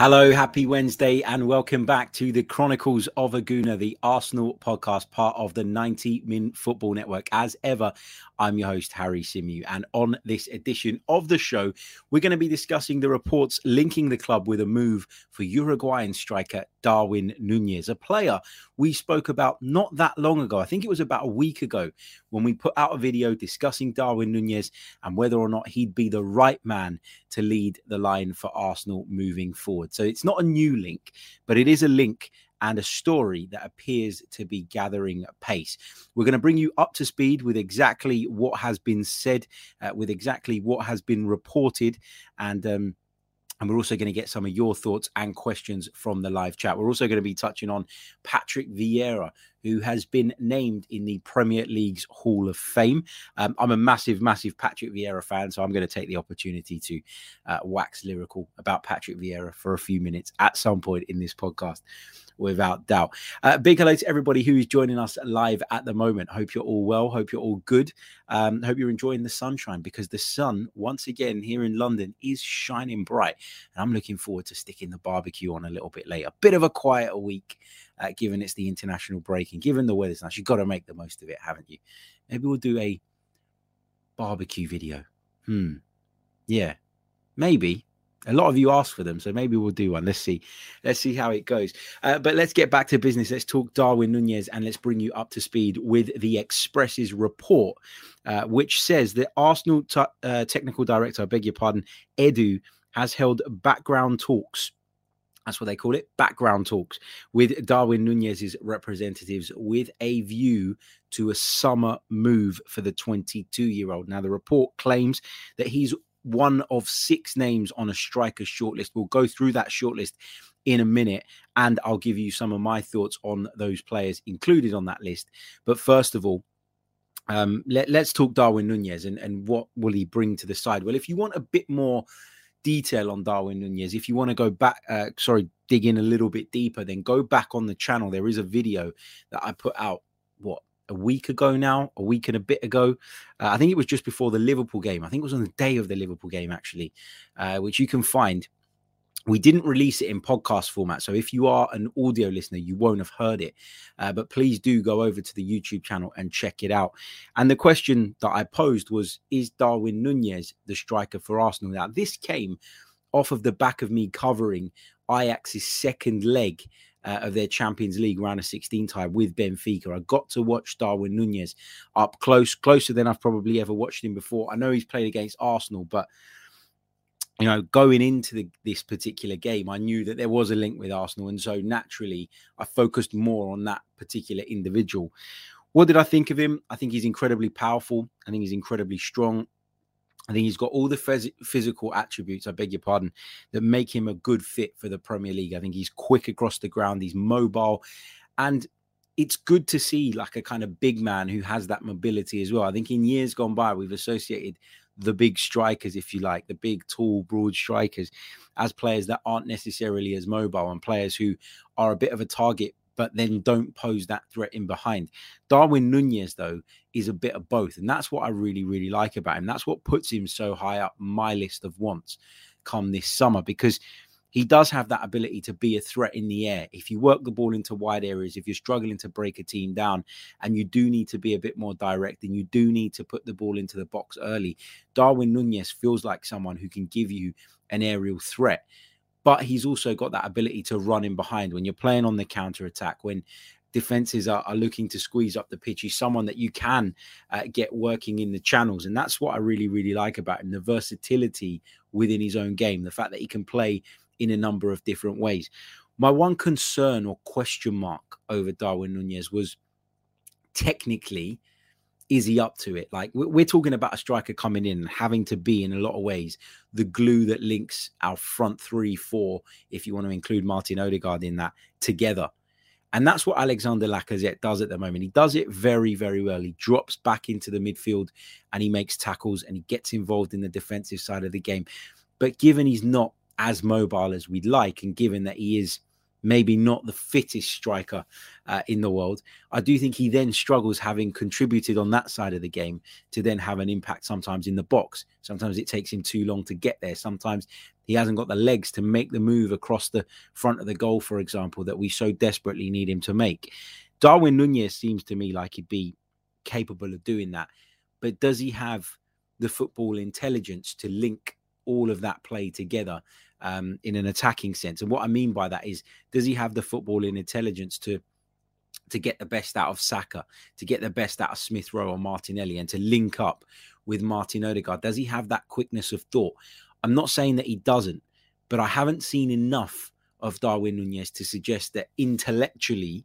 Hello, happy Wednesday, and welcome back to the Chronicles of a Gooner, the Arsenal podcast, part of the 90 Min Football Network. As ever, I'm your host, Harry Symeou. And on this edition of the show, we're going to be discussing the reports linking the club with a move for Uruguayan striker Darwin Nunez, a player we spoke about not that long ago. I think it was about a week ago when we put out a video discussing Darwin Nunez and whether or not he'd be the right man to lead the line for Arsenal moving forward. So it's not a new link, but it is a link and a story that appears to be gathering pace. We're going to bring you up to speed with exactly what has been said, uh, with exactly what has been reported, and um, and we're also going to get some of your thoughts and questions from the live chat. We're also going to be touching on Patrick Vieira, who has been named in the Premier League's Hall of Fame. Um, I'm a massive, massive Patrick Vieira fan, so I'm going to take the opportunity to uh, wax lyrical about Patrick Vieira for a few minutes at some point in this podcast without doubt. Uh, big hello to everybody who is joining us live at the moment. Hope you're all well. Hope you're all good. Um, hope you're enjoying the sunshine because the sun, once again, here in London is shining bright. And I'm looking forward to sticking the barbecue on a little bit later. Bit of a quieter week, uh, given it's the international break and given the weather's nice. You've got to make the most of it, haven't you? Maybe we'll do a barbecue video. Hmm. Yeah. Maybe a lot of you asked for them, so maybe we'll do one. Let's see, let's see how it goes. Uh, but let's get back to business. Let's talk Darwin Nunez and let's bring you up to speed with the Express's report, uh, which says that Arsenal t- uh, technical director, I beg your pardon, Edu, has held background talks. That's what they call it, background talks with Darwin Nunez's representatives with a view to a summer move for the 22 year old. Now, the report claims that he's one of six names on a striker shortlist. We'll go through that shortlist in a minute and I'll give you some of my thoughts on those players included on that list. But first of all, um, let, us talk Darwin Nunez and, and what will he bring to the side. Well, if you want a bit more detail on Darwin Nunez, if you want to go back, uh, sorry, dig in a little bit deeper, then go back on the channel. There is a video that I put out, what, a week ago now, a week and a bit ago. Uh, I think it was just before the Liverpool game. I think it was on the day of the Liverpool game, actually, uh, which you can find. We didn't release it in podcast format. So if you are an audio listener, you won't have heard it. Uh, but please do go over to the YouTube channel and check it out. And the question that I posed was Is Darwin Nunez the striker for Arsenal? Now, this came off of the back of me covering Ajax's second leg uh, of their Champions League round of 16 tie with Benfica. I got to watch Darwin Nunez up close, closer than I've probably ever watched him before. I know he's played against Arsenal, but you know, going into the, this particular game, I knew that there was a link with Arsenal, and so naturally, I focused more on that particular individual. What did I think of him? I think he's incredibly powerful. I think he's incredibly strong. I think he's got all the phys- physical attributes, I beg your pardon, that make him a good fit for the Premier League. I think he's quick across the ground, he's mobile, and it's good to see like a kind of big man who has that mobility as well. I think in years gone by, we've associated the big strikers, if you like, the big, tall, broad strikers, as players that aren't necessarily as mobile and players who are a bit of a target but then don't pose that threat in behind. Darwin Nunez, though, is a bit of both. And that's what I really, really like about him. That's what puts him so high up my list of wants come this summer because he does have that ability to be a threat in the air. If you work the ball into wide areas, if you're struggling to break a team down, and you do need to be a bit more direct and you do need to put the ball into the box early, Darwin Nunez feels like someone who can give you an aerial threat but he's also got that ability to run in behind. When you're playing on the counter attack when defenses are, are, looking to squeeze up the pitch he's someone that you can uh, get working in the channels. And that's what i really really like about him the versatility within his own game the fact that he can play in a number of different ways my one concern or question mark over darwin nunez was technically is he up to it? Like we're talking about a striker coming in having to be in a lot of ways the glue that links our front three, four, if you want to include Martin Odegaard in that together. And that's what Alexander Lacazette does at the moment. He does it very, very well. He drops back into the midfield and he makes tackles and he gets involved in the defensive side of the game. But given he's not as mobile as we'd like, and given that he is maybe not the fittest striker uh, in the world. I do think he then struggles having contributed on that side of the game to then have an impact sometimes in the box. Sometimes it takes him too long to get there. Sometimes he hasn't got the legs to make the move across the front of the goal, for example, that we so desperately need him to make. Darwin Nunez seems to me like he'd be capable of doing that. But does he have the football intelligence to link all of that play together um, in an attacking sense. And what I mean by that is, does he have the footballing intelligence to to get the best out of Saka, to get the best out of Smith Rowe or Martinelli, and to link up with Martin Odegaard? Does he have that quickness of thought? I'm not saying that he doesn't, but I haven't seen enough of Darwin Nunez to suggest that intellectually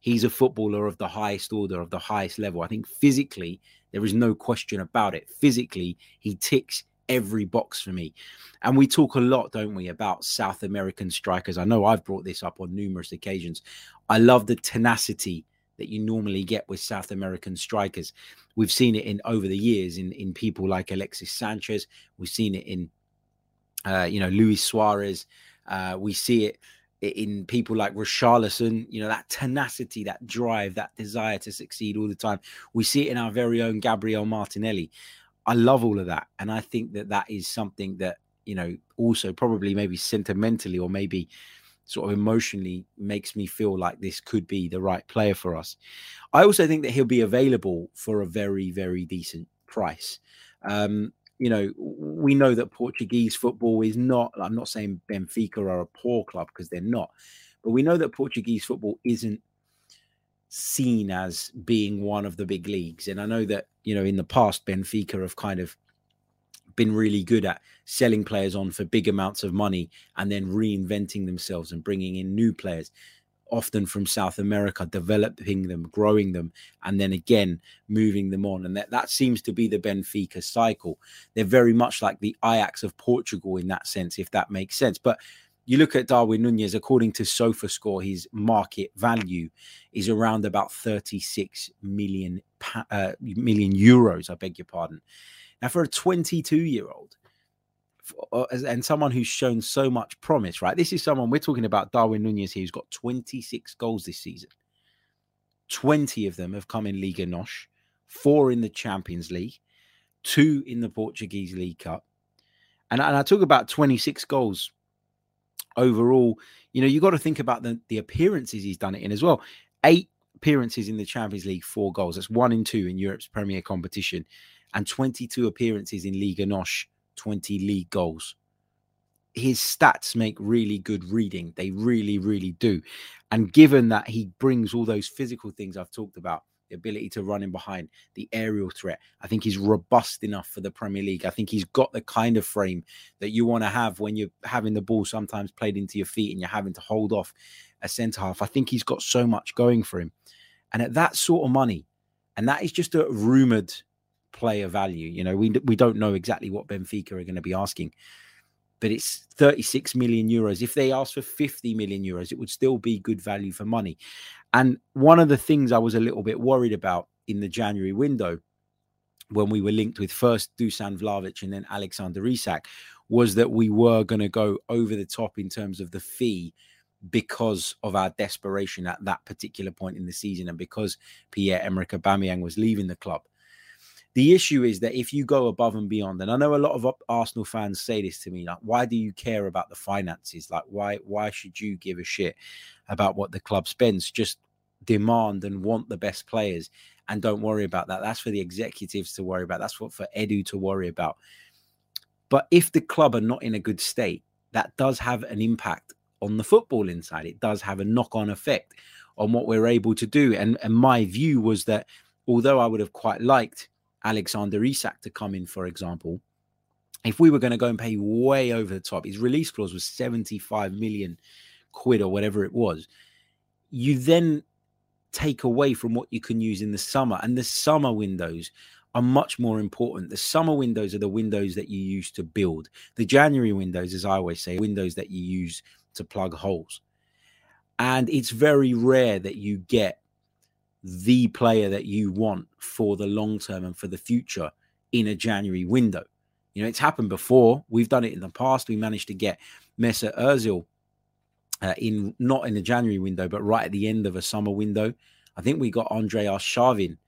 he's a footballer of the highest order, of the highest level. I think physically, there is no question about it. Physically, he ticks every box for me. And we talk a lot, don't we, about South American strikers. I know I've brought this up on numerous occasions. I love the tenacity that you normally get with South American strikers. We've seen it in over the years in in people like Alexis Sanchez. We've seen it in uh, you know Luis Suarez. Uh, we see it in people like Richarlison, you know, that tenacity, that drive, that desire to succeed all the time. We see it in our very own Gabriel Martinelli. I love all of that, and I think that that is something that you know also probably maybe sentimentally or maybe sort of emotionally makes me feel like this could be the right player for us. I also think that he'll be available for a very very decent price. Um, you know, we know that Portuguese football is not. I'm not saying Benfica are a poor club because they're not, but we know that Portuguese football isn't seen as being one of the big leagues. And I know that, you know, in the past, Benfica have kind of been really good at selling players on for big amounts of money and then reinventing themselves and bringing in new players, often from South America, developing them, growing them, and then again moving them on. And that, that seems to be the Benfica cycle. They're very much like the Ajax of Portugal in that sense, if that makes sense. But you look at Darwin Nunez, according to SofaScore, his market value is around about 36 million, uh, million euros. I beg your pardon. Now, for a 22 year old, uh, and someone who's shown so much promise, right? This is someone we're talking about Darwin Nunez here, who's got 26 goals this season. 20 of them have come in Liga NOS, four in the Champions League, two in the Portuguese League Cup. And, and I talk about 26 goals overall, you know, you got to think about the, the appearances he's done it in as well. Eight appearances in the Champions League, four goals. That's one in two in Europe's Premier competition, and 22 appearances in Liga NOS, 20 league goals. His stats make really good reading. They really, really do. And given that he brings all those physical things I've talked about, the ability to run in behind, the aerial threat. I think he's robust enough for the Premier League. I think he's got the kind of frame that you want to have when you're having the ball sometimes played into your feet and you're having to hold off a centre half. I think he's got so much going for him. And at that sort of money, and that is just a rumored player value. You know, we we don't know exactly what Benfica are going to be asking, but it's 36 million euros. If they ask for 50 million euros, it would still be good value for money. And one of the things I was a little bit worried about in the January window when we were linked with first Dusan Vlahovic and then Alexander Isak was that we were going to go over the top in terms of the fee because of our desperation at that particular point in the season and because Pierre-Emerick Aubameyang was leaving the club. The issue is that if you go above and beyond, and I know a lot of Arsenal fans say this to me, like, why do you care about the finances? Like, why why should you give a shit about what the club spends? Just demand and want the best players and don't worry about that. That's for the executives to worry about. That's what for Edu to worry about. But if the club are not in a good state, that does have an impact on the football inside. It does have a knock-on effect on what we're able to do. And, and my view was that although I would have quite liked Alexander Isak to come in, for example, if we were going to go and pay way over the top, his release clause was 75 million quid or whatever it was. You then take away from what you can use in the summer. And the summer windows are much more important. The summer windows are the windows that you use to build. The January windows, as I always say, windows that you use to plug holes. And it's very rare that you get the player that you want for the long term and for the future in a January window. You know, it's happened before. We've done it in the past. We managed to get Mesut Ozil uh, in not in the January window, but right at the end of a summer window. I think we got Andre Arshavin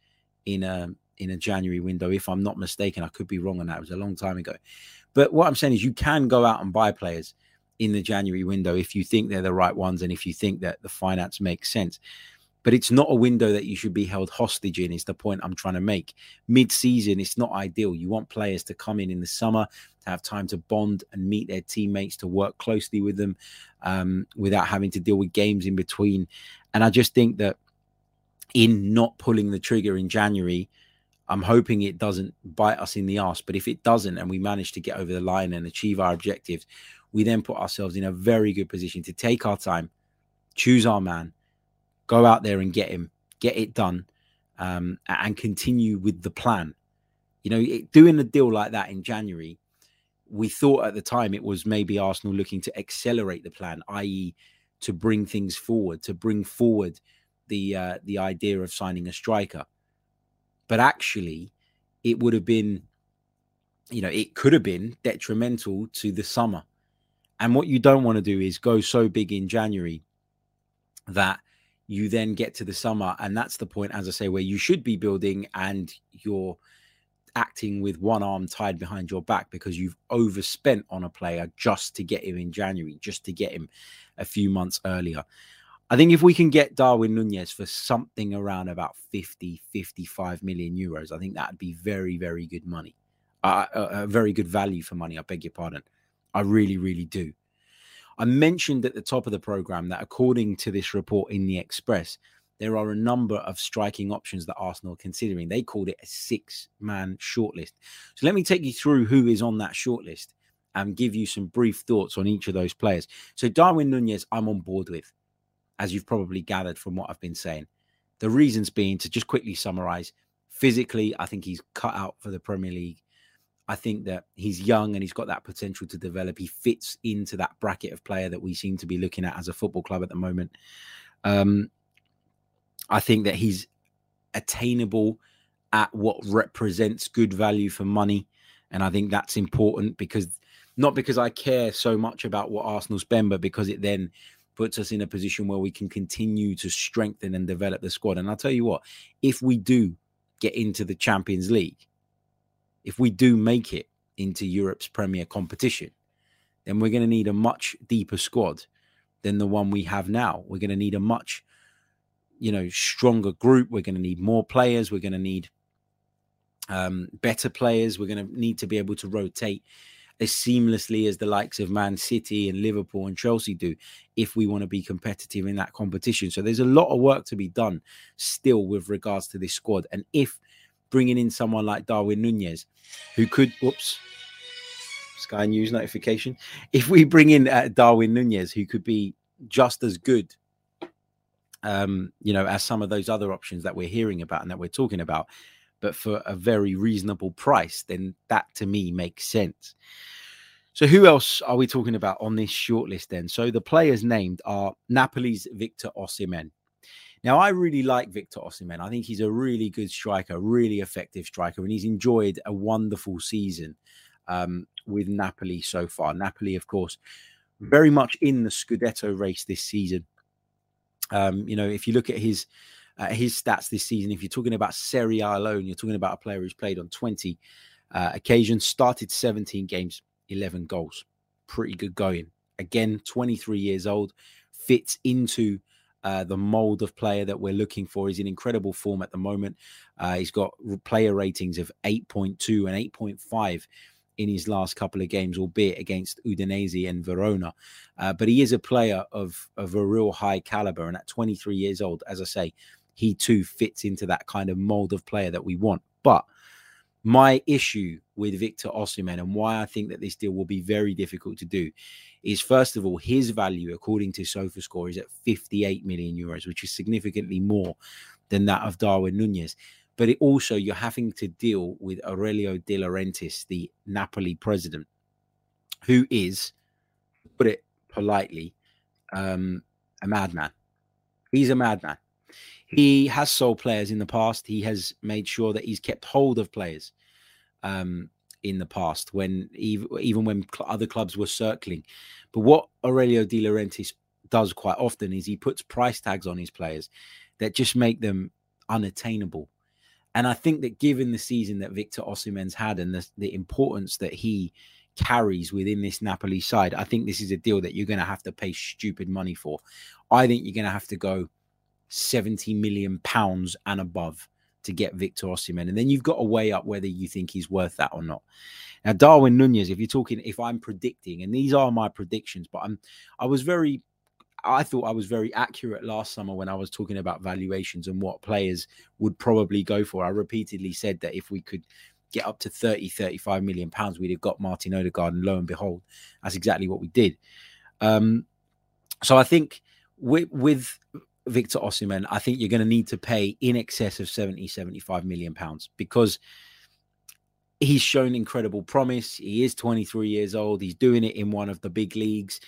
in a in a January window, if I'm not mistaken. I could be wrong on that. It was a long time ago. But what I'm saying is, you can go out and buy players in the January window if you think they're the right ones and if you think that the finance makes sense. But it's not a window that you should be held hostage in, is the point I'm trying to make. Mid season, it's not ideal. You want players to come in in the summer, to have time to bond and meet their teammates, to work closely with them um, without having to deal with games in between. And I just think that in not pulling the trigger in January, I'm hoping it doesn't bite us in the ass. But if it doesn't, and we manage to get over the line and achieve our objectives, we then put ourselves in a very good position to take our time, choose our man, go out there and get him, get it done, um, and continue with the plan. You know, it, doing a deal like that in January, we thought at the time it was maybe Arsenal looking to accelerate the plan, i.e., to bring things forward, to bring forward the uh, the idea of signing a striker but actually it would have been you know it could have been detrimental to the summer and what you don't want to do is go so big in january that you then get to the summer and that's the point as i say where you should be building and you're acting with one arm tied behind your back because you've overspent on a player just to get him in january just to get him a few months earlier I think if we can get Darwin Nunez for something around about 50, 55 million euros, I think that'd be very, very good money. Uh, a, a very good value for money. I beg your pardon. I really, really do. I mentioned at the top of the program that according to this report in the Express, there are a number of striking options that Arsenal are considering. They called it a six man shortlist. So let me take you through who is on that shortlist and give you some brief thoughts on each of those players. So Darwin Nunez, I'm on board with as you've probably gathered from what I've been saying. The reasons being to just quickly summarize physically, I think he's cut out for the Premier League. I think that he's young and he's got that potential to develop. He fits into that bracket of player that we seem to be looking at as a football club at the moment. Um, I think that he's attainable at what represents good value for money. And I think that's important because not because I care so much about what Arsenal spend, but because it then puts us in a position where we can continue to strengthen and develop the squad. And I'll tell you what, if we do get into the Champions League, if we do make it into Europe's premier competition, then we're going to need a much deeper squad than the one we have now. We're going to need a much, you know, stronger group. We're going to need more players. We're going to need um, better players. We're going to need to be able to rotate as seamlessly as the likes of Man City and Liverpool and Chelsea do if we want to be competitive in that competition. So there's a lot of work to be done still with regards to this squad. And if bringing in someone like Darwin Nunez, who could, whoops, Sky News notification, if we bring in uh, Darwin Nunez, who could be just as good um, you know, as some of those other options that we're hearing about and that we're talking about, but for a very reasonable price, then that to me makes sense. So, who else are we talking about on this shortlist then? So, the players named are Napoli's Victor Osimhen. Now, I really like Victor Osimhen. I think he's a really good striker, really effective striker, and he's enjoyed a wonderful season um, with Napoli so far. Napoli, of course, very much in the Scudetto race this season. Um, you know, if you look at his uh, his stats this season. If you're talking about Serie A alone, you're talking about a player who's played on 20 uh, occasions, started 17 games, 11 goals. Pretty good going. Again, 23 years old, fits into uh, the mold of player that we're looking for. He's in incredible form at the moment. Uh, he's got player ratings of 8.2 and 8.5 in his last couple of games, albeit against Udinese and Verona. Uh, but he is a player of, of a real high caliber. And at 23 years old, as I say, he too fits into that kind of mold of player that we want. But my issue with Victor Osimhen and why I think that this deal will be very difficult to do is first of all, his value, according to SofaScore, is at 58 million euros, which is significantly more than that of Darwin Nunez. But it also, you're having to deal with Aurelio De Laurentiis, the Napoli president, who is, put it politely, um, a madman. He's a madman. He has sold players in the past. He has made sure that he's kept hold of players um, in the past when even, when other clubs were circling. But what Aurelio De Laurentiis does quite often is he puts price tags on his players that just make them unattainable. And I think that given the season that Victor Osimhen's had and the, the importance that he carries within this Napoli side, I think this is a deal that you're going to have to pay stupid money for. I think you're going to have to go 70 million pounds and above to get Victor Osimhen. And then you've got to weigh up whether you think he's worth that or not. Now, Darwin Nunez, if you're talking, if I'm predicting, and these are my predictions, but I'm, I was very I thought I was very accurate last summer when I was talking about valuations and what players would probably go for. I repeatedly said that if we could get up to 30, 35 million pounds, we'd have got Martin Odegaard. And lo and behold, that's exactly what we did. Um, so I think with, with Victor Osimhen, I think you're going to need to pay in excess of 70, 75 million pounds because he's shown incredible promise. He is 23 years old. He's doing it in one of the big leagues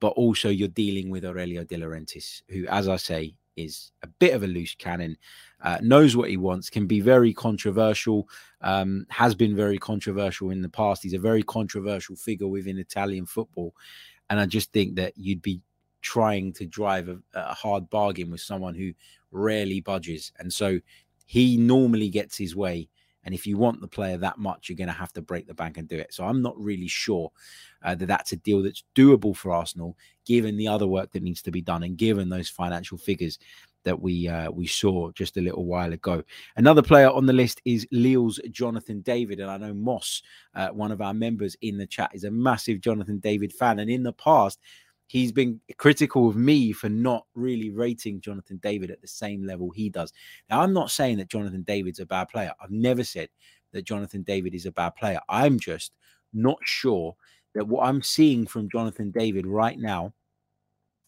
but also you're dealing with Aurelio De Laurentiis, who, as I say, is a bit of a loose cannon, uh, knows what he wants, can be very controversial, um, has been very controversial in the past. He's a very controversial figure within Italian football. And I just think that you'd be trying to drive a, a hard bargain with someone who rarely budges. And so he normally gets his way and if you want the player that much, you're going to have to break the bank and do it. So I'm not really sure uh, that that's a deal that's doable for Arsenal, given the other work that needs to be done and given those financial figures that we uh, we saw just a little while ago. Another player on the list is Lille's Jonathan David, and I know Moss, uh, one of our members in the chat, is a massive Jonathan David fan, and in the past he's been critical of me for not really rating Jonathan David at the same level he does. Now, I'm not saying that Jonathan David's a bad player. I've never said that Jonathan David is a bad player. I'm just not sure that what I'm seeing from Jonathan David right now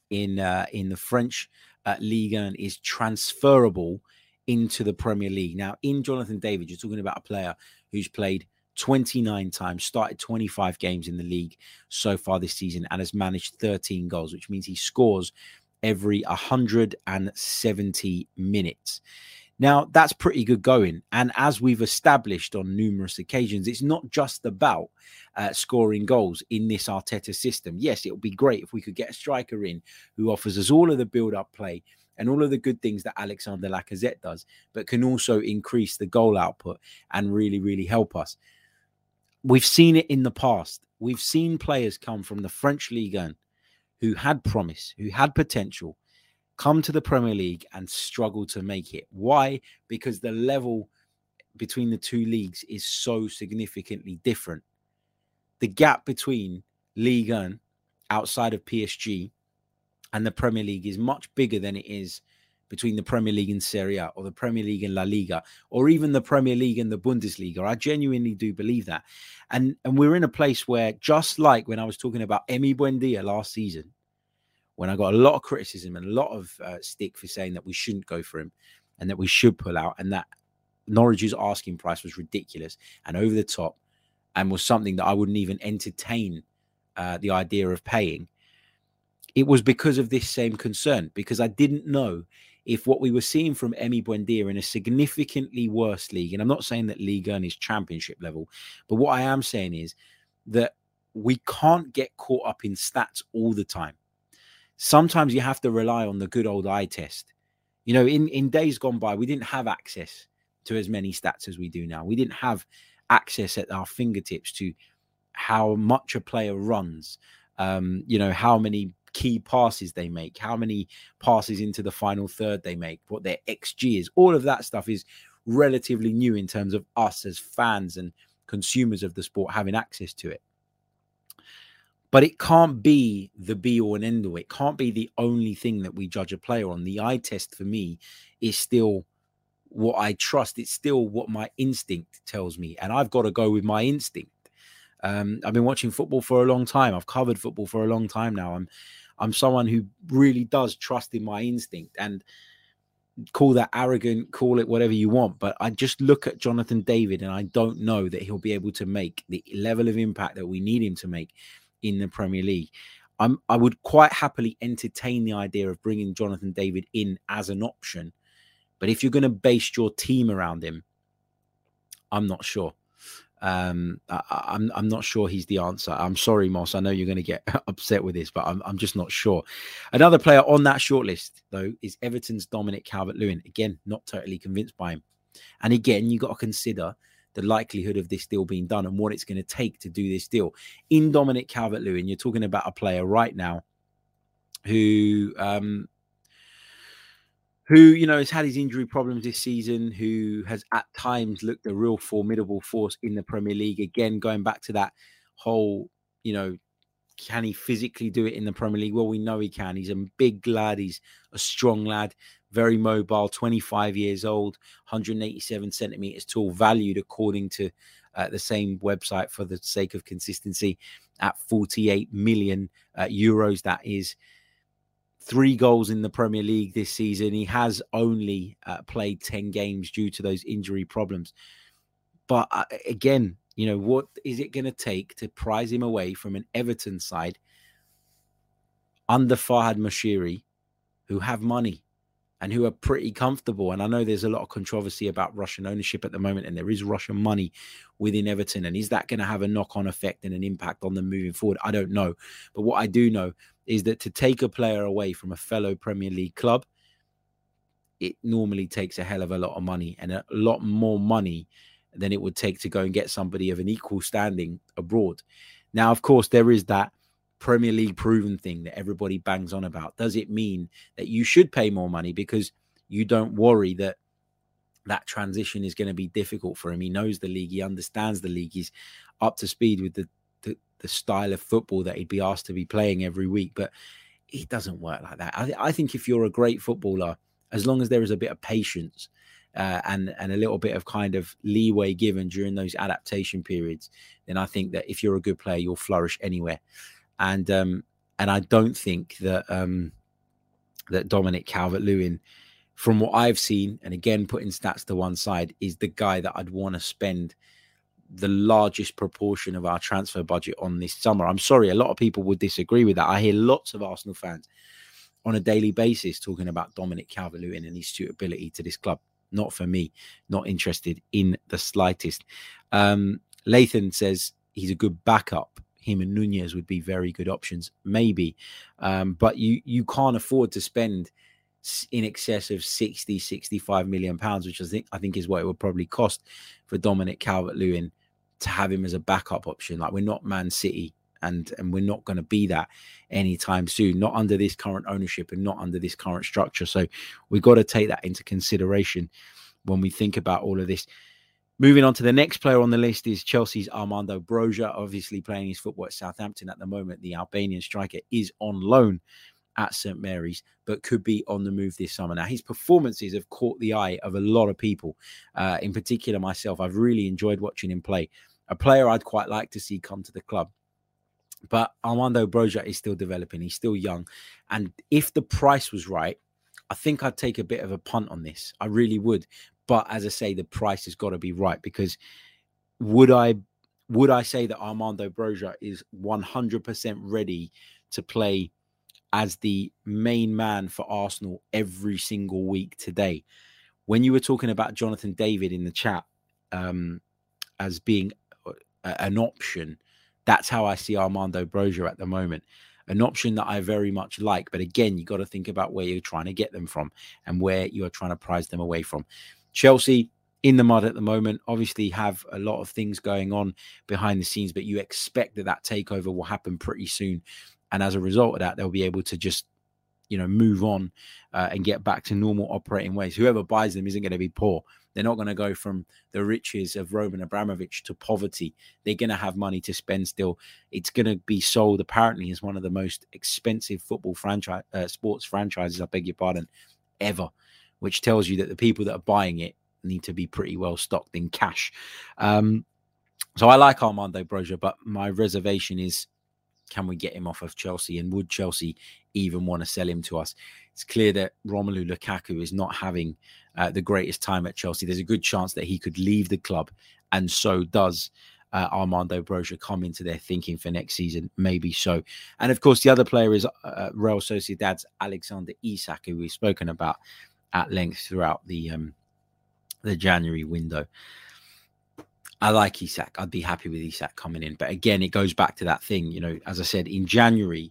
in uh, in the French uh, Ligue 1 is transferable into the Premier League. Now, in Jonathan David, you're talking about a player who's played 29 times, started 25 games in the league so far this season, and has managed 13 goals, which means he scores every 170 minutes. Now, that's pretty good going. And as we've established on numerous occasions, it's not just about uh, scoring goals in this Arteta system. Yes, it would be great if we could get a striker in who offers us all of the build up play and all of the good things that Alexander Lacazette does, but can also increase the goal output and really, really help us. We've seen it in the past. We've seen players come from the French Ligue 1 who had promise, who had potential, come to the Premier League and struggle to make it. Why? Because the level between the two leagues is so significantly different. The gap between Ligue 1 outside of PSG and the Premier League is much bigger than it is between the Premier League and Serie A or the Premier League and La Liga or even the Premier League and the Bundesliga. I genuinely do believe that. And and we're in a place where just like when I was talking about Emi Buendia last season, when I got a lot of criticism and a lot of uh, stick for saying that we shouldn't go for him and that we should pull out and that Norwich's asking price was ridiculous and over the top and was something that I wouldn't even entertain uh, the idea of paying. It was because of this same concern because I didn't know if what we were seeing from Emi Buendia in a significantly worse league, and I'm not saying that Ligue 1 is championship level, but what I am saying is that we can't get caught up in stats all the time. Sometimes you have to rely on the good old eye test. You know, in, in days gone by, we didn't have access to as many stats as we do now. We didn't have access at our fingertips to how much a player runs, um, you know, how many key passes they make, how many passes into the final third they make, what their XG is. All of that stuff is relatively new in terms of us as fans and consumers of the sport having access to it. But it can't be the be all and end all. It can't be the only thing that we judge a player on. The eye test for me is still what I trust. It's still what my instinct tells me. And I've got to go with my instinct. Um, I've been watching football for a long time. I've covered football for a long time now. I'm I'm someone who really does trust in my instinct and call that arrogant, call it whatever you want. But I just look at Jonathan David and I don't know that he'll be able to make the level of impact that we need him to make in the Premier League. I'm I would quite happily entertain the idea of bringing Jonathan David in as an option, but if you're going to base your team around him, I'm not sure. Um, I, am I'm, I'm not sure he's the answer. I'm sorry, Moss. I know you're going to get upset with this, but I'm I'm just not sure. Another player on that shortlist though is Everton's Dominic Calvert-Lewin. Again, not totally convinced by him. And again, you got to consider the likelihood of this deal being done and what it's going to take to do this deal. In Dominic Calvert Lewin, you're talking about a player right now who, um, who you know has had his injury problems this season, who has at times looked a real formidable force in the Premier League. Again, going back to that whole, you know, can he physically do it in the Premier League? Well, we know he can. He's a big lad. He's a strong lad very mobile, 25 years old, 187 centimeters tall, valued according to uh, the same website for the sake of consistency at 48 million uh, euros. That is three goals in the Premier League this season. He has only uh, played 10 games due to those injury problems. But uh, again, you know, what is it going to take to prize him away from an Everton side under Farhad Moshiri who have money? And who are pretty comfortable. And I know there's a lot of controversy about Russian ownership at the moment, and there is Russian money within Everton. And is that going to have a knock on effect and an impact on them moving forward? I don't know. But what I do know is that to take a player away from a fellow Premier League club, it normally takes a hell of a lot of money and a lot more money than it would take to go and get somebody of an equal standing abroad. Now, of course, there is that Premier League proven thing that everybody bangs on about? Does it mean that you should pay more money because you don't worry that that transition is going to be difficult for him? He knows the league, he understands the league, he's up to speed with the, the, the style of football that he'd be asked to be playing every week. But it doesn't work like that. I, I think if you're a great footballer, as long as there is a bit of patience uh, and and a little bit of kind of leeway given during those adaptation periods, then I think that if you're a good player, you'll flourish anywhere and um, and I don't think that um, that Dominic Calvert Lewin, from what I've seen, and again putting stats to one side, is the guy that I'd want to spend the largest proportion of our transfer budget on this summer. I'm sorry, a lot of people would disagree with that. I hear lots of Arsenal fans on a daily basis talking about Dominic Calvert Lewin and his suitability to this club. Not for me, not interested in the slightest. Um, Lathan says he's a good backup him and Nunez would be very good options, maybe. Um, but you you can't afford to spend in excess of 60, 65 million pounds, which I think I think is what it would probably cost for Dominic Calvert Lewin to have him as a backup option. Like we're not Man City and and we're not going to be that anytime soon not under this current ownership and not under this current structure so we've got to take that into consideration when we think about all of this Moving on to the next player on the list is Chelsea's Armando Broja, obviously playing his football at Southampton at the moment. The Albanian striker is on loan at St Mary's, but could be on the move this summer. Now, his performances have caught the eye of a lot of people, uh, in particular myself. I've really enjoyed watching him play. A player I'd quite like to see come to the club. But Armando Broja is still developing. He's still young. And if the price was right, I think I'd take a bit of a punt on this. I really would. But as I say, the price has got to be right because would I would I say that Armando Broja is 100% ready to play as the main man for Arsenal every single week today? When you were talking about Jonathan David in the chat um, as being a, an option, that's how I see Armando Broja at the moment. An option that I very much like. But again, you got to think about where you're trying to get them from and where you're trying to prize them away from. Chelsea in the mud at the moment, obviously have a lot of things going on behind the scenes, but you expect that that takeover will happen pretty soon. And as a result of that, they'll be able to just, you know, move on uh, and get back to normal operating ways. Whoever buys them isn't going to be poor. They're not going to go from the riches of Roman Abramovich to poverty. They're going to have money to spend still. It's going to be sold apparently as one of the most expensive football franchise, uh, sports franchises, I beg your pardon, ever which tells you that the people that are buying it need to be pretty well stocked in cash. Um, so I like Armando Broja, but my reservation is can we get him off of Chelsea? And would Chelsea even want to sell him to us? It's clear that Romelu Lukaku is not having uh, the greatest time at Chelsea. There's a good chance that he could leave the club, and so does uh, Armando Broja come into their thinking for next season? Maybe so. And of course, the other player is uh, Real Sociedad's Alexander Isak, who we've spoken about at length throughout the um, the January window. I like Isak. I'd be happy with Isak coming in. But again, it goes back to that thing. You know, as I said, in January,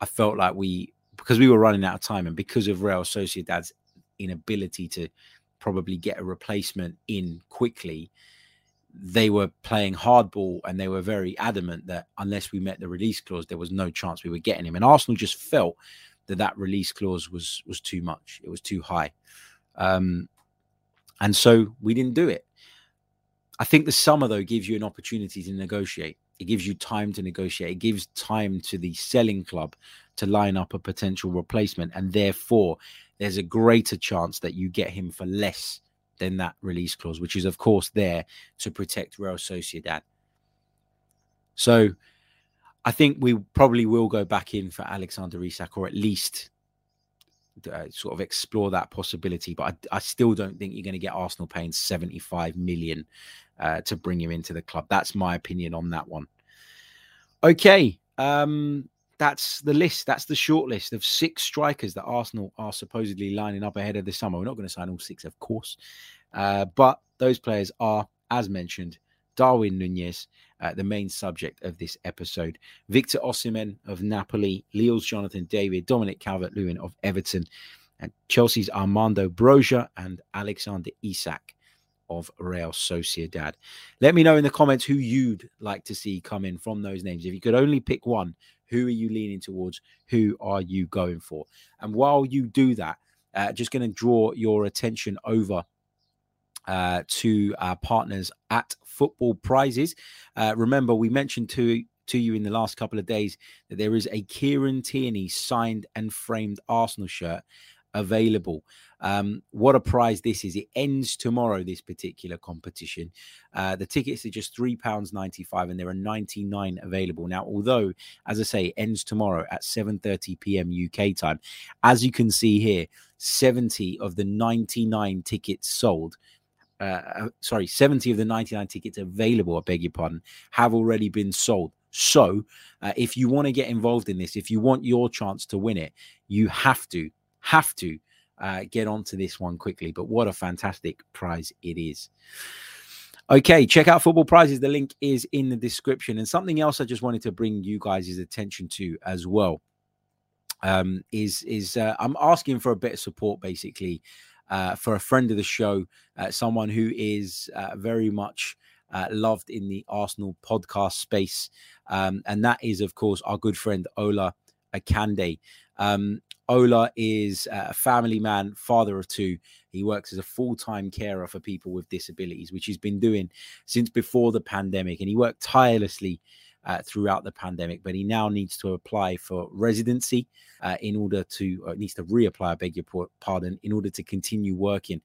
I felt like we, because we were running out of time and because of Real Sociedad's inability to probably get a replacement in quickly, they were playing hardball and they were very adamant that unless we met the release clause, there was no chance we were getting him. And Arsenal just felt that that release clause was was too much. It was too high, um, and so we didn't do it. I think the summer though gives you an opportunity to negotiate. It gives you time to negotiate. It gives time to the selling club to line up a potential replacement, and therefore there's a greater chance that you get him for less than that release clause, which is of course there to protect Real Sociedad. So I think we probably will go back in for Alexander Isak, or at least uh, sort of explore that possibility. But I, I still don't think you're going to get Arsenal paying 75 million uh, to bring him into the club. That's my opinion on that one. Okay, um, that's the list. That's the short list of six strikers that Arsenal are supposedly lining up ahead of the summer. We're not going to sign all six, of course, uh, but those players are, as mentioned, Darwin Nunez, uh, the main subject of this episode. Victor Osimhen of Napoli, Lille's Jonathan David, Dominic Calvert-Lewin of Everton, and Chelsea's Armando Broja and Alexander Isak of Real Sociedad. Let me know in the comments who you'd like to see come in from those names. If you could only pick one, who are you leaning towards? Who are you going for? And while you do that, uh, just going to draw your attention over uh, to our partners at Football Prizes. Uh, remember, we mentioned to to you in the last couple of days that there is a Kieran Tierney signed and framed Arsenal shirt available. Um, what a prize this is! It ends tomorrow. This particular competition. Uh, the tickets are just three pounds ninety five, and there are ninety nine available now. Although, as I say, it ends tomorrow at seven thirty p.m. UK time. As you can see here, seventy of the ninety nine tickets sold uh, uh, sorry, 70 of the 99 tickets available, I beg your pardon, have already been sold. So, uh, if you want to get involved in this, if you want your chance to win it, you have to, have to uh, get onto this one quickly. But what a fantastic prize it is. Okay, check out Football Prizes. The link is in the description. And something else I just wanted to bring you guys' attention to as well um, is is uh, I'm asking for a bit of support basically uh, for a friend of the show, uh, someone who is uh, very much uh, loved in the Arsenal podcast space. Um, and that is, of course, our good friend Ola Akande. Um, Ola is a family man, father of two. He works as a full time carer for people with disabilities, which he's been doing since before the pandemic. And he worked tirelessly uh, throughout the pandemic, but he now needs to apply for residency uh, in order to, or needs to reapply, I beg your pardon, in order to continue working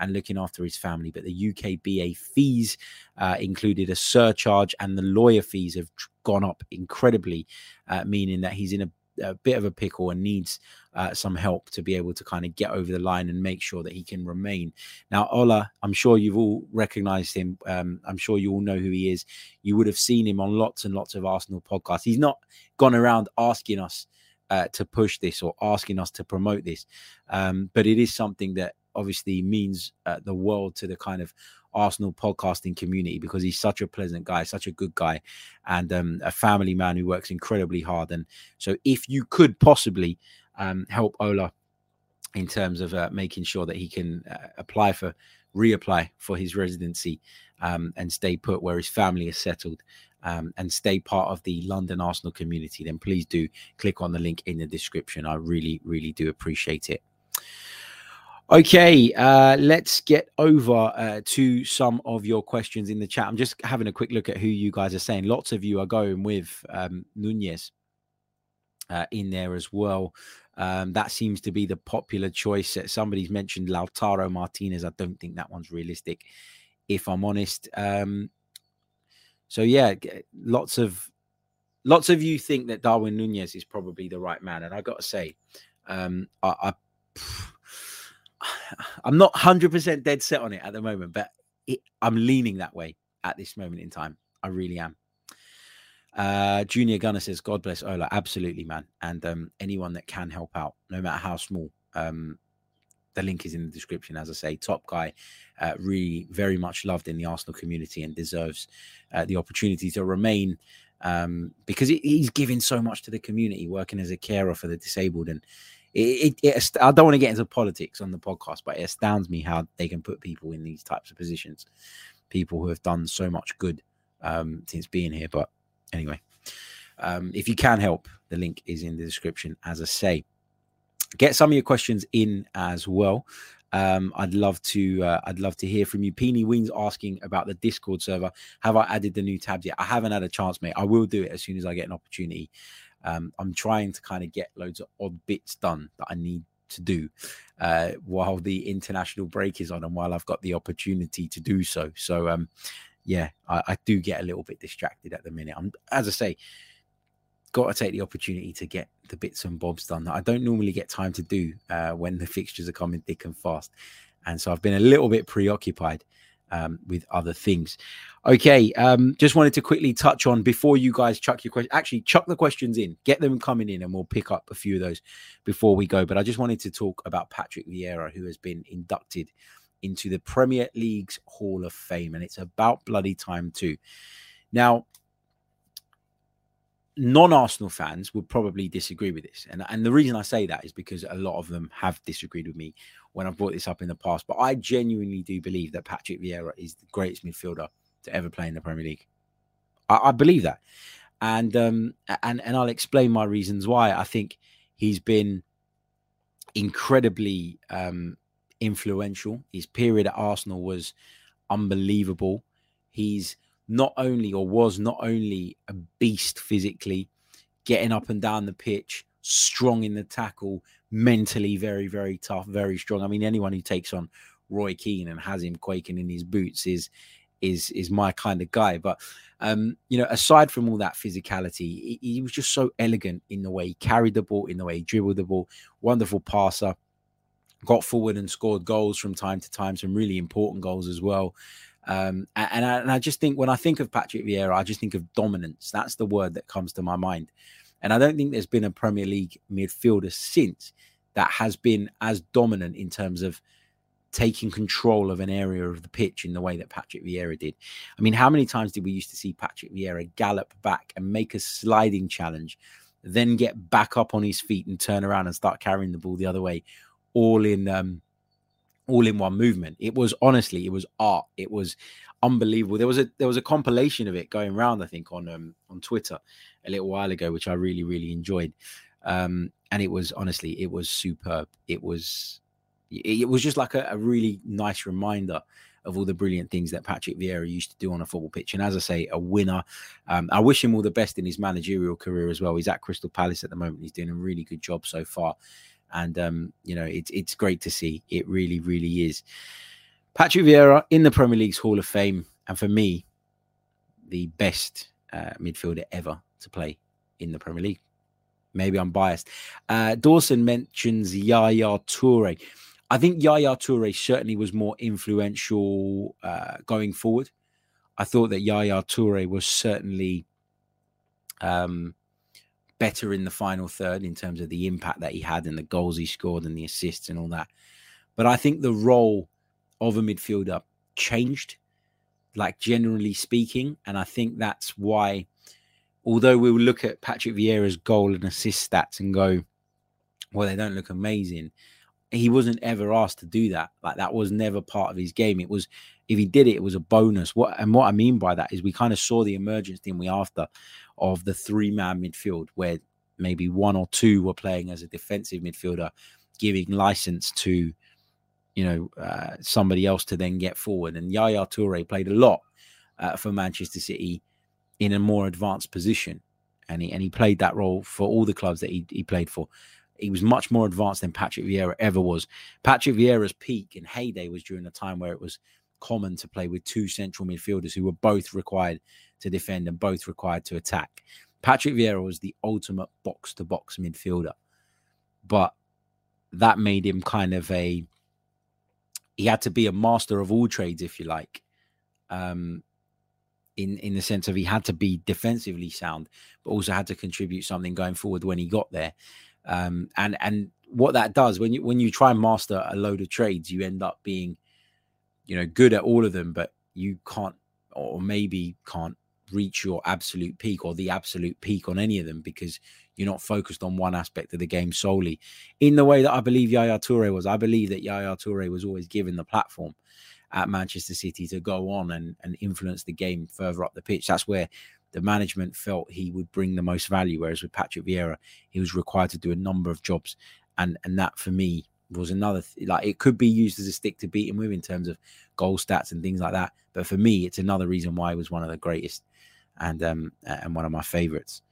and looking after his family. But the UKBA fees uh, included a surcharge, and the lawyer fees have gone up incredibly, uh, meaning that he's in a a bit of a pickle and needs uh, some help to be able to kind of get over the line and make sure that he can remain. Now, Ola, I'm sure you've all recognized him. Um, I'm sure you all know who he is. You would have seen him on lots and lots of Arsenal podcasts. He's not gone around asking us uh, to push this or asking us to promote this, um, but it is something that obviously means uh, the world to the kind of Arsenal podcasting community because he's such a pleasant guy, such a good guy, and um, a family man who works incredibly hard. And so, if you could possibly um, help Ola in terms of uh, making sure that he can uh, apply for reapply for his residency um, and stay put where his family is settled um, and stay part of the London Arsenal community, then please do click on the link in the description. I really, really do appreciate it. Okay, uh, let's get over uh, to some of your questions in the chat. I'm just having a quick look at who you guys are saying. Lots of you are going with um, Nunez uh, in there as well. Um, that seems to be the popular choice. Somebody's mentioned Lautaro Martinez. I don't think that one's realistic, if I'm honest. Um, so yeah, lots of lots of you think that Darwin Nunez is probably the right man, and I got to say, um, I, I I'm not 100% dead set on it at the moment, but it, I'm leaning that way at this moment in time. I really am. Uh, Junior Gunner says, God bless Ola. Absolutely, man. And um, anyone that can help out, no matter how small, um, the link is in the description. As I say, top guy, uh, really very much loved in the Arsenal community and deserves uh, the opportunity to remain um, because he's giving so much to the community, working as a carer for the disabled. And it, it, it, I don't want to get into politics on the podcast, but it astounds me how they can put people in these types of positions, people who have done so much good um, since being here. But anyway, um, if you can help, the link is in the description, as I say. Get some of your questions in as well. Um, I'd love to. Uh, I'd love to hear from you. Peeny Wings asking about the Discord server. Have I added the new tabs yet? I haven't had a chance, mate. I will do it as soon as I get an opportunity. Um, I'm trying to kind of get loads of odd bits done that I need to do uh, while the international break is on and while I've got the opportunity to do so. So, um, yeah, I, I, do get a little bit distracted at the minute. I'm, as I say, got to take the opportunity to get the bits and bobs done that I don't normally get time to do uh, when the fixtures are coming thick and fast. And so I've been a little bit preoccupied um, with other things. Okay, um, just wanted to quickly touch on before you guys chuck your question. Actually, chuck the questions in, get them coming in, and we'll pick up a few of those before we go. But I just wanted to talk about Patrick Vieira, who has been inducted into the Premier League's Hall of Fame, and it's about bloody time too. Now, non-Arsenal fans would probably disagree with this, and and the reason I say that is because a lot of them have disagreed with me when I've brought this up in the past. But I genuinely do believe that Patrick Vieira is the greatest midfielder to ever play in the Premier League. I, I believe that, and um and and I'll explain my reasons why. I think he's been incredibly um influential. His period at Arsenal was unbelievable. He's not only or was not only a beast physically, getting up and down the pitch, strong in the tackle, mentally very, very tough, very strong. I mean, anyone who takes on Roy Keane and has him quaking in his boots is is is my kind of guy. But um, you know, aside from all that physicality, he, he was just so elegant in the way he carried the ball, in the way he dribbled the ball, wonderful passer. Got forward and scored goals from time to time, some really important goals as well. Um, and, I, and I just think when I think of Patrick Vieira, I just think of dominance. That's the word that comes to my mind. And I don't think there's been a Premier League midfielder since that has been as dominant in terms of taking control of an area of the pitch in the way that Patrick Vieira did. I mean, how many times did we used to see Patrick Vieira gallop back and make a sliding challenge, then get back up on his feet and turn around and start carrying the ball the other way, all in um, all in one movement. It was honestly, it was art. It was unbelievable. There was a there was a compilation of it going around, I think, on um on Twitter a little while ago, which I really really enjoyed. Um, and it was honestly, it was superb. It was it was just like a, a really nice reminder of all the brilliant things that Patrick Vieira used to do on a football pitch. And as I say, a winner. Um, I wish him all the best in his managerial career as well. He's at Crystal Palace at the moment. He's doing a really good job so far and um, you know it's it's great to see. It really, really is. Patrick Vieira in the Premier League's Hall of Fame, and for me, the best uh, midfielder ever to play in the Premier League. Maybe I'm biased. Uh, Dawson mentions Yaya Toure. I think Yaya Toure certainly was more influential uh, going forward. I thought that Yaya Toure was certainly um, better in the final third in terms of the impact that he had and the goals he scored and the assists and all that. But I think the role of a midfielder changed, like generally speaking. And I think that's why, although we will look at Patrick Vieira's goal and assist stats and go, well, they don't look amazing. He wasn't ever asked to do that. Like that was never part of his game. It was if he did it, it was a bonus. What and what I mean by that is we kind of saw the emergence, didn't we, after of the three man midfield, where maybe one or two were playing as a defensive midfielder, giving license to, you know, uh, somebody else to then get forward. And Yaya Toure played a lot uh, for Manchester City in a more advanced position. And he, and he played that role for all the clubs that he, he played for. He was much more advanced than Patrick Vieira ever was. Patrick Vieira's peak and heyday was during a time where it was common to play with two central midfielders who were both required to defend and both required to attack. Patrick Vieira was the ultimate box to box midfielder, but that made him kind of a he had to be a master of all trades, if you like. Um, in in the sense of he had to be defensively sound, but also had to contribute something going forward when he got there. Um, and and what that does when you when you try and master a load of trades, you end up being, you know, good at all of them, but you can't or maybe can't reach your absolute peak or the absolute peak on any of them because you're not focused on one aspect of the game solely. In the way that I believe Yaya Toure was, I believe that Yaya Toure was always given the platform at Manchester City to go on and, and influence the game further up the pitch. That's where the management felt he would bring the most value. Whereas with Patrick Vieira, he was required to do a number of jobs, and and that for me was another th- like it could be used as a stick to beat him with in terms of goal stats and things like that. But for me, it's another reason why he was one of the greatest and um and one of my favorites.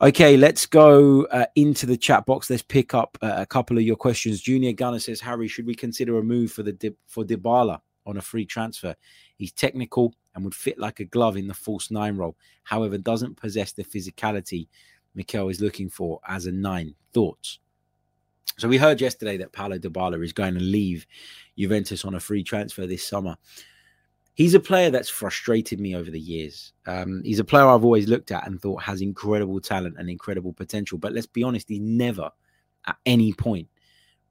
Okay, let's go uh, into the chat box. Let's pick up uh, a couple of your questions. Junior Gunner says, Harry, should we consider a move for the Di- for Dybala on a free transfer? He's technical and would fit like a glove in the false nine role. However, doesn't possess the physicality Mikel is looking for as a nine. Thoughts? So we heard yesterday that Paulo Dybala is going to leave Juventus on a free transfer this summer he's a player that's frustrated me over the years. Um, he's a player I've always looked at and thought has incredible talent and incredible potential. But let's be honest, he never at any point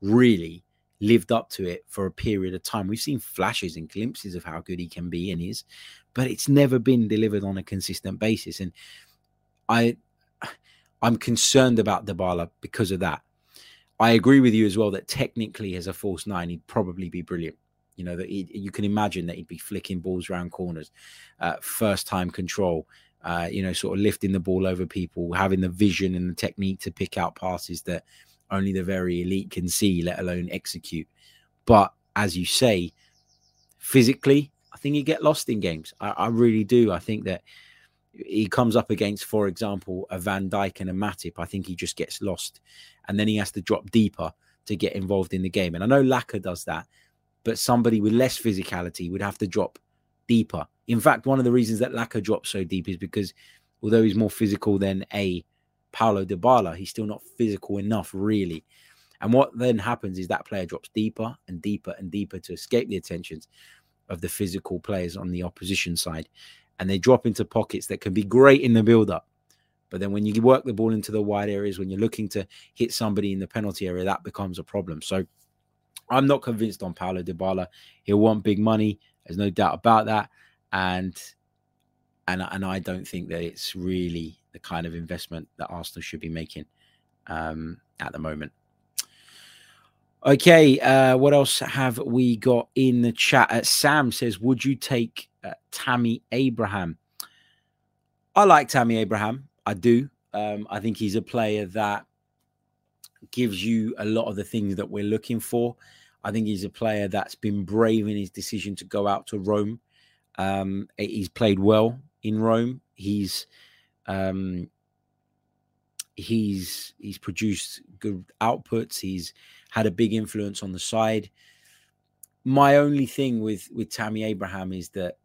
really lived up to it for a period of time. We've seen flashes and glimpses of how good he can be and is, but it's never been delivered on a consistent basis. And I I'm concerned about Dybala because of that. I agree with you as well that technically as a false nine, he'd probably be brilliant. You know that you can imagine that he'd be flicking balls around corners, uh, first time control. Uh, you know, sort of lifting the ball over people, having the vision and the technique to pick out passes that only the very elite can see, let alone execute. But as you say, physically, I think you get lost in games. I, I really do. I think that he comes up against, for example, a Van Dijk and a Matip. I think he just gets lost, and then he has to drop deeper to get involved in the game. And I know Laca does that, but somebody with less physicality would have to drop deeper. In fact, one of the reasons that Laca drops so deep is because although he's more physical than a Paulo Dybala, he's still not physical enough, really. And what then happens is that player drops deeper and deeper and deeper to escape the attentions of the physical players on the opposition side. And they drop into pockets that can be great in the build up. But then when you work the ball into the wide areas, when you're looking to hit somebody in the penalty area, that becomes a problem. So I'm not convinced on Paulo Dybala. He'll want big money. There's no doubt about that. And and and I don't think that it's really the kind of investment that Arsenal should be making um, at the moment. Okay, uh, what else have we got in the chat? Uh, Sam says, "Would you take uh, Tammy Abraham?" I like Tammy Abraham. I do. Um, I think he's a player that gives you a lot of the things that we're looking for. I think he's a player that's been brave in his decision to go out to Rome. Um, he's played well in Rome. He's um, he's he's produced good outputs. He's had a big influence on the side. My only thing with with Tammy Abraham is that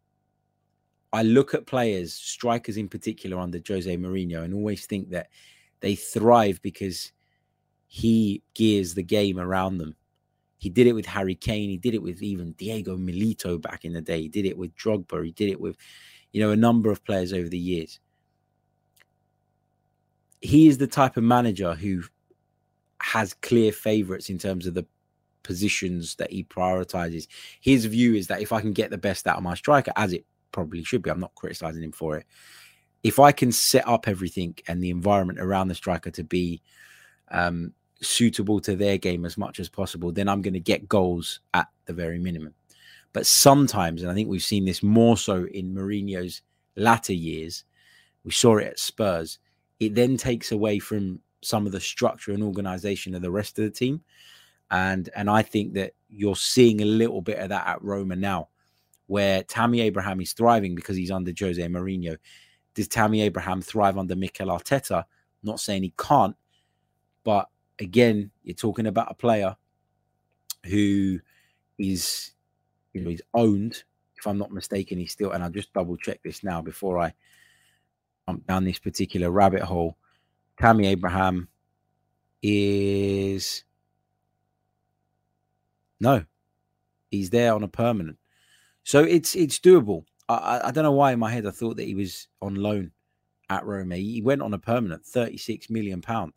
I look at players, strikers in particular, under Jose Mourinho, and always think that they thrive because he gears the game around them. He did it with Harry Kane. He did it with even Diego Milito back in the day. He did it with Drogba. He did it with, you know, a number of players over the years. He is the type of manager who has clear favorites in terms of the positions that he prioritizes. His view is that if I can get the best out of my striker, as it probably should be, I'm not criticizing him for it. If I can set up everything and the environment around the striker to be um, suitable to their game as much as possible, then I'm going to get goals at the very minimum. But sometimes, and I think we've seen this more so in Mourinho's latter years, we saw it at Spurs, it then takes away from some of the structure and organization of the rest of the team. And and I think that you're seeing a little bit of that at Roma now, where Tammy Abraham is thriving because he's under Jose Mourinho. Does Tammy Abraham thrive under Mikel Arteta? Not saying he can't, but again, you're talking about a player who is, you know, he's owned. If I'm not mistaken, he's still, and I'll just double check this now before I jump down this particular rabbit hole. Tammy Abraham is no, he's there on a permanent. So it's it's doable. I, I don't know why in my head I thought that he was on loan at Roma. He went on a permanent 36 million pound.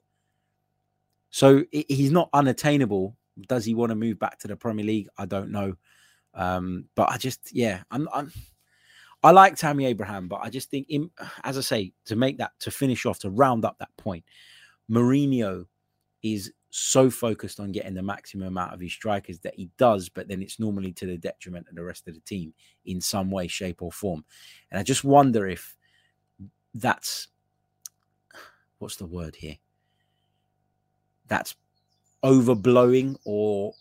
So he's not unattainable. Does he want to move back to the Premier League? I don't know. Um, but I just, yeah, I'm, I'm, I like Tammy Abraham, but I just think, as I say, to make that, to finish off, to round up that point, Mourinho is so focused on getting the maximum amount of his strikers that he does, but then it's normally to the detriment of the rest of the team in some way, shape, or form. And I just wonder if that's what's the word here? That's overblowing or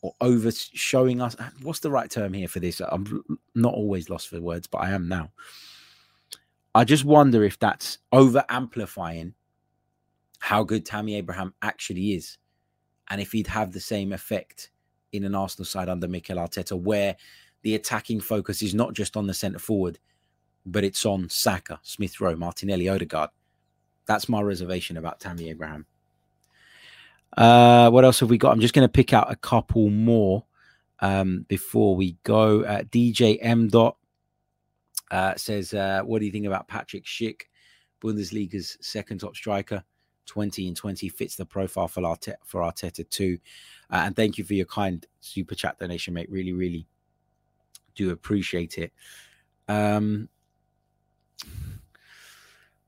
or over showing us what's the right term here for this i'm not always lost for words but i am now i just wonder if that's over amplifying how good tammy abraham actually is and if he'd have the same effect in an arsenal side under mikel arteta where the attacking focus is not just on the centre forward but it's on Saka, Smith Rowe, Martinelli, Odegaard. That's my reservation about Tammy Abraham. Uh, what else have we got? I'm just going to pick out a couple more um, before we go. Uh, DJ M. Dot uh, says, uh, "What do you think about Patrick Schick, Bundesliga's second top striker? 20 and 20 fits the profile for Arteta, for Arteta too." Uh, and thank you for your kind super chat donation, mate. Really, really do appreciate it. Um,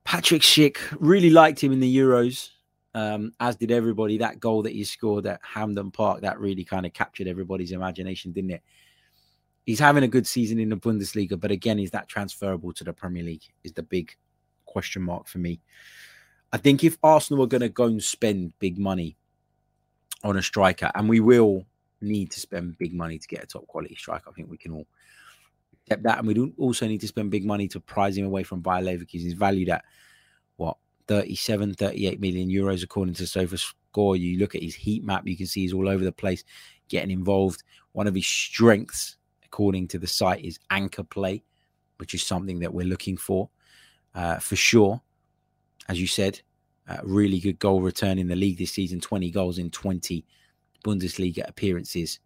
Patrick Schick really liked him in the Euros, um, as did everybody. That goal that he scored at Hampden Park that really kind of captured everybody's imagination, didn't it? He's having a good season in the Bundesliga, but again, is that transferable to the Premier League? Is the big question mark for me. I think if Arsenal are going to go and spend big money on a striker, and we will need to spend big money to get a top quality striker, I think we can all accept that. And we don't also need to spend big money to prize him away from Bayer Leverkusen. He's valued at 37, 38 million euros according to SofaScore. You look at his heat map, you can see he's all over the place, getting involved. One of his strengths, according to the site, is anchor play, which is something that we're looking for uh, for sure. As you said, uh, really good goal return in the league this season 20 goals in 20 Bundesliga appearances.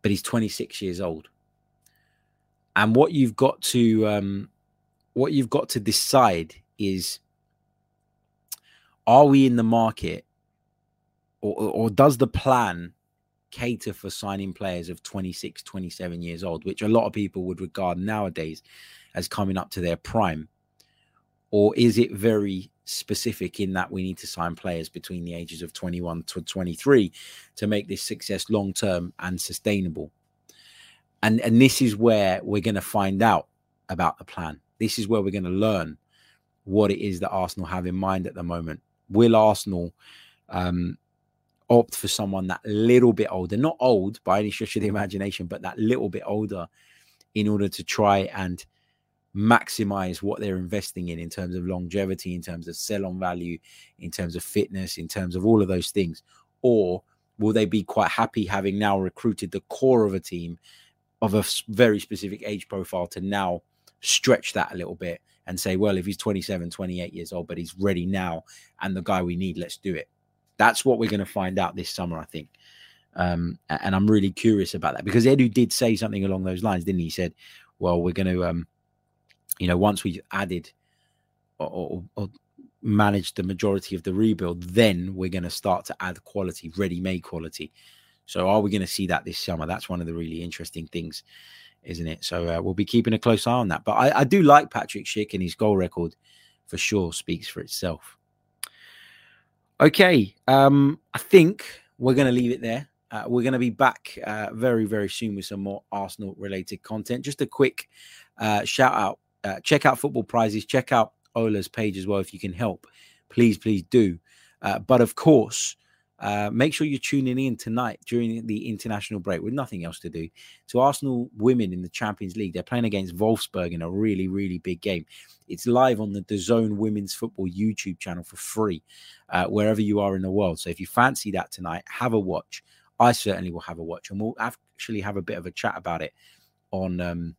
But he's 26 years old and what you've got to um, what you've got to decide is are we in the market or, or does the plan cater for signing players of 26 27 years old which a lot of people would regard nowadays as coming up to their prime or is it very specific in that we need to sign players between the ages of 21 to 23 to make this success long term and sustainable and and this is where we're going to find out about the plan. This is where we're going to learn what it is that Arsenal have in mind at the moment. Will Arsenal um, opt for someone that little bit older, not old by any stretch of the imagination, but that little bit older, in order to try and maximize what they're investing in in terms of longevity, in terms of sell on value, in terms of fitness, in terms of all of those things? Or will they be quite happy having now recruited the core of a team of a very specific age profile to now stretch that a little bit and say, well, if he's 27, 28 years old, but he's ready now and the guy we need, let's do it. That's what we're going to find out this summer, I think. Um, and I'm really curious about that because Edu did say something along those lines, didn't he? He said, well, we're going to, um, you know, once we've added or, or, or managed the majority of the rebuild, then we're going to start to add quality, ready made quality. So are we going to see that this summer? That's one of the really interesting things, isn't it? So uh, we'll be keeping a close eye on that. But I, I do like Patrick Schick and his goal record for sure speaks for itself. Okay, um, I think we're going to leave it there. Uh, we're going to be back uh, very, very soon with some more Arsenal related content. Just a quick uh, shout out uh, check out football prizes, check out Ola's page as well if you can help. Please, please do. Uh, but of course, uh, make sure you're tuning in tonight during the international break with nothing else to do. To Arsenal women in the Champions League, they're playing against Wolfsburg in a really, really big game. It's live on the DAZN Women's Football YouTube channel for free, uh, wherever you are in the world. So if you fancy that tonight, have a watch. I certainly will have a watch, and we'll actually have a bit of a chat about it on um,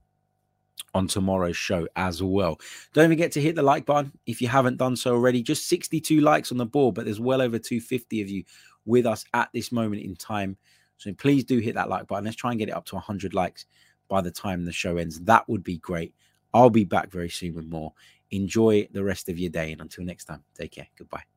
on tomorrow's show as well. Don't forget to hit the like button if you haven't done so already. Just 62 likes on the board, but there's well over 250 of you with us at this moment in time. So please do hit that like button. Let's try and get it up to 100 likes by the time the show ends. That would be great. I'll be back very soon with more. Enjoy the rest of your day. And until next time, take care. Goodbye.